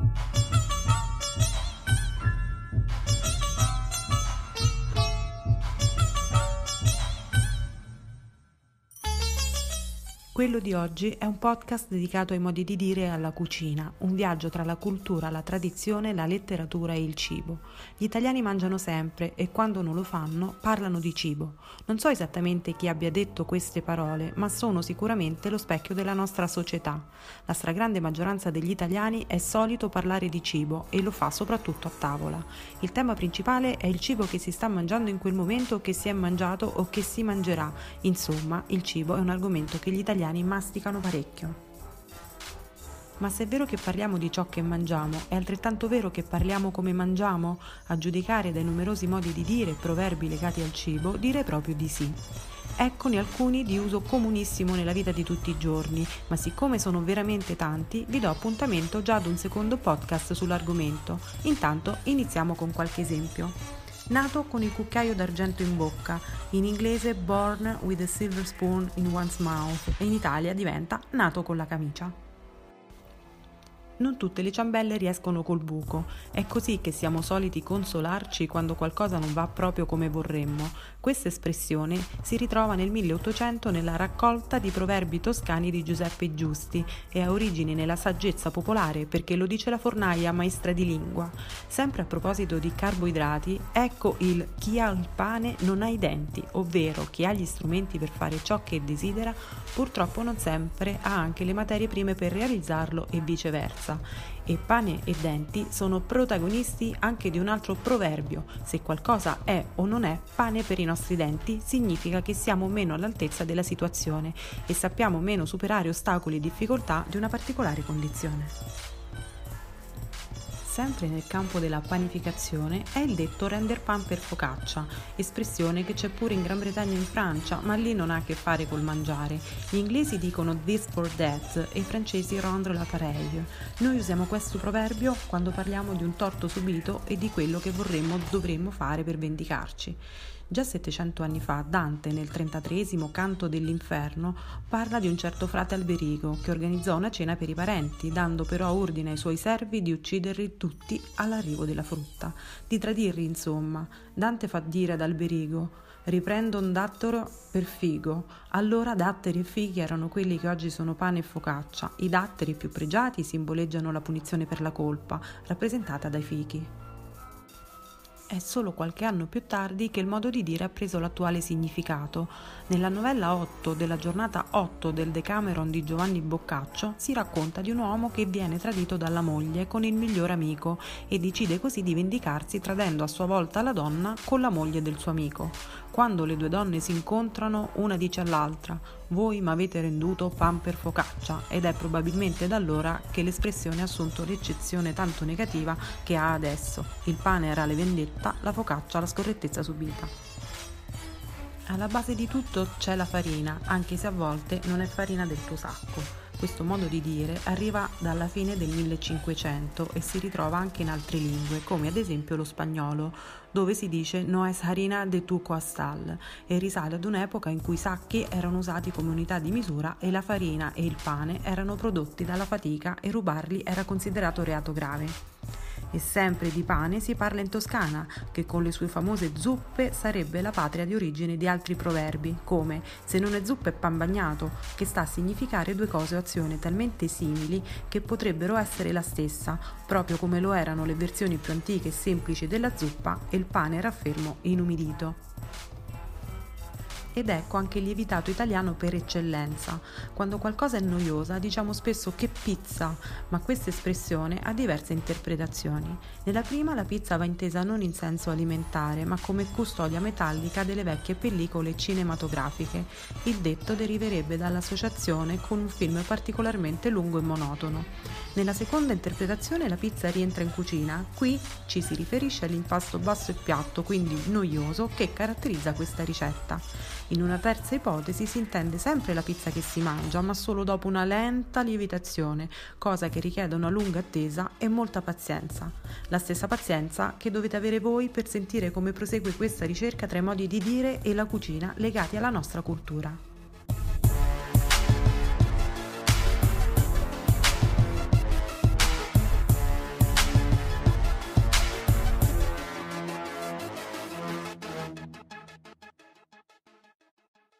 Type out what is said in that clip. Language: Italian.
Thank you. Quello di oggi è un podcast dedicato ai modi di dire e alla cucina, un viaggio tra la cultura, la tradizione, la letteratura e il cibo. Gli italiani mangiano sempre e quando non lo fanno parlano di cibo. Non so esattamente chi abbia detto queste parole, ma sono sicuramente lo specchio della nostra società. La stragrande maggioranza degli italiani è solito parlare di cibo e lo fa soprattutto a tavola. Il tema principale è il cibo che si sta mangiando in quel momento, che si è mangiato o che si mangerà. Insomma, il cibo è un argomento che gli italiani italiani masticano parecchio. Ma se è vero che parliamo di ciò che mangiamo, è altrettanto vero che parliamo come mangiamo? A giudicare dai numerosi modi di dire e proverbi legati al cibo, direi proprio di sì. Eccone alcuni di uso comunissimo nella vita di tutti i giorni, ma siccome sono veramente tanti, vi do appuntamento già ad un secondo podcast sull'argomento. Intanto iniziamo con qualche esempio nato con il cucchiaio d'argento in bocca, in inglese Born with a Silver Spoon in One's Mouth e in Italia diventa Nato con la camicia non tutte le ciambelle riescono col buco. È così che siamo soliti consolarci quando qualcosa non va proprio come vorremmo. Questa espressione si ritrova nel 1800 nella raccolta di proverbi toscani di Giuseppe Giusti e ha origini nella saggezza popolare perché lo dice la fornaia maestra di lingua. Sempre a proposito di carboidrati, ecco il chi ha il pane non ha i denti, ovvero chi ha gli strumenti per fare ciò che desidera, purtroppo non sempre ha anche le materie prime per realizzarlo e viceversa forza e pane e denti sono protagonisti anche di un altro proverbio. Se qualcosa è o non è pane per i nostri denti, significa che siamo meno all'altezza della situazione e sappiamo meno superare ostacoli e difficoltà di una particolare condizione. Sempre nel campo della panificazione è il detto render pan per focaccia, espressione che c'è pure in Gran Bretagna e in Francia, ma lì non ha a che fare col mangiare. Gli inglesi dicono this for that e i francesi rendre l'appareil. Noi usiamo questo proverbio quando parliamo di un torto subito e di quello che vorremmo dovremmo fare per vendicarci. Già 700 anni fa Dante, nel 33 canto dell'inferno, parla di un certo frate Alberigo che organizzò una cena per i parenti, dando però ordine ai suoi servi di ucciderli tutti all'arrivo della frutta, di tradirli insomma. Dante fa dire ad Alberigo riprendo un dattero per figo. Allora datteri e fighi erano quelli che oggi sono pane e focaccia. I datteri più pregiati simboleggiano la punizione per la colpa, rappresentata dai fichi. È solo qualche anno più tardi che il modo di dire ha preso l'attuale significato. Nella novella 8 della giornata 8 del Decameron di Giovanni Boccaccio si racconta di un uomo che viene tradito dalla moglie con il miglior amico e decide così di vendicarsi tradendo a sua volta la donna con la moglie del suo amico. Quando le due donne si incontrano, una dice all'altra: Voi mi avete renduto pan per focaccia, ed è probabilmente da allora che l'espressione ha assunto l'eccezione tanto negativa che ha adesso. Il pane era le vendetta, la focaccia la scorrettezza subita. Alla base di tutto c'è la farina, anche se a volte non è farina del tuo sacco. Questo modo di dire arriva dalla fine del 1500 e si ritrova anche in altre lingue, come ad esempio lo spagnolo, dove si dice no es harina de tu coastal e risale ad un'epoca in cui i sacchi erano usati come unità di misura e la farina e il pane erano prodotti dalla fatica e rubarli era considerato reato grave. E sempre di pane si parla in Toscana, che con le sue famose zuppe sarebbe la patria di origine di altri proverbi, come se non è zuppa è pan bagnato, che sta a significare due cose o azioni talmente simili che potrebbero essere la stessa, proprio come lo erano le versioni più antiche e semplici della zuppa e il pane raffermo inumidito ed ecco anche il lievitato italiano per eccellenza. Quando qualcosa è noiosa diciamo spesso che pizza, ma questa espressione ha diverse interpretazioni. Nella prima la pizza va intesa non in senso alimentare, ma come custodia metallica delle vecchie pellicole cinematografiche. Il detto deriverebbe dall'associazione con un film particolarmente lungo e monotono. Nella seconda interpretazione la pizza rientra in cucina, qui ci si riferisce all'impasto basso e piatto, quindi noioso, che caratterizza questa ricetta. In una terza ipotesi si intende sempre la pizza che si mangia, ma solo dopo una lenta lievitazione, cosa che richiede una lunga attesa e molta pazienza. La stessa pazienza che dovete avere voi per sentire come prosegue questa ricerca tra i modi di dire e la cucina legati alla nostra cultura.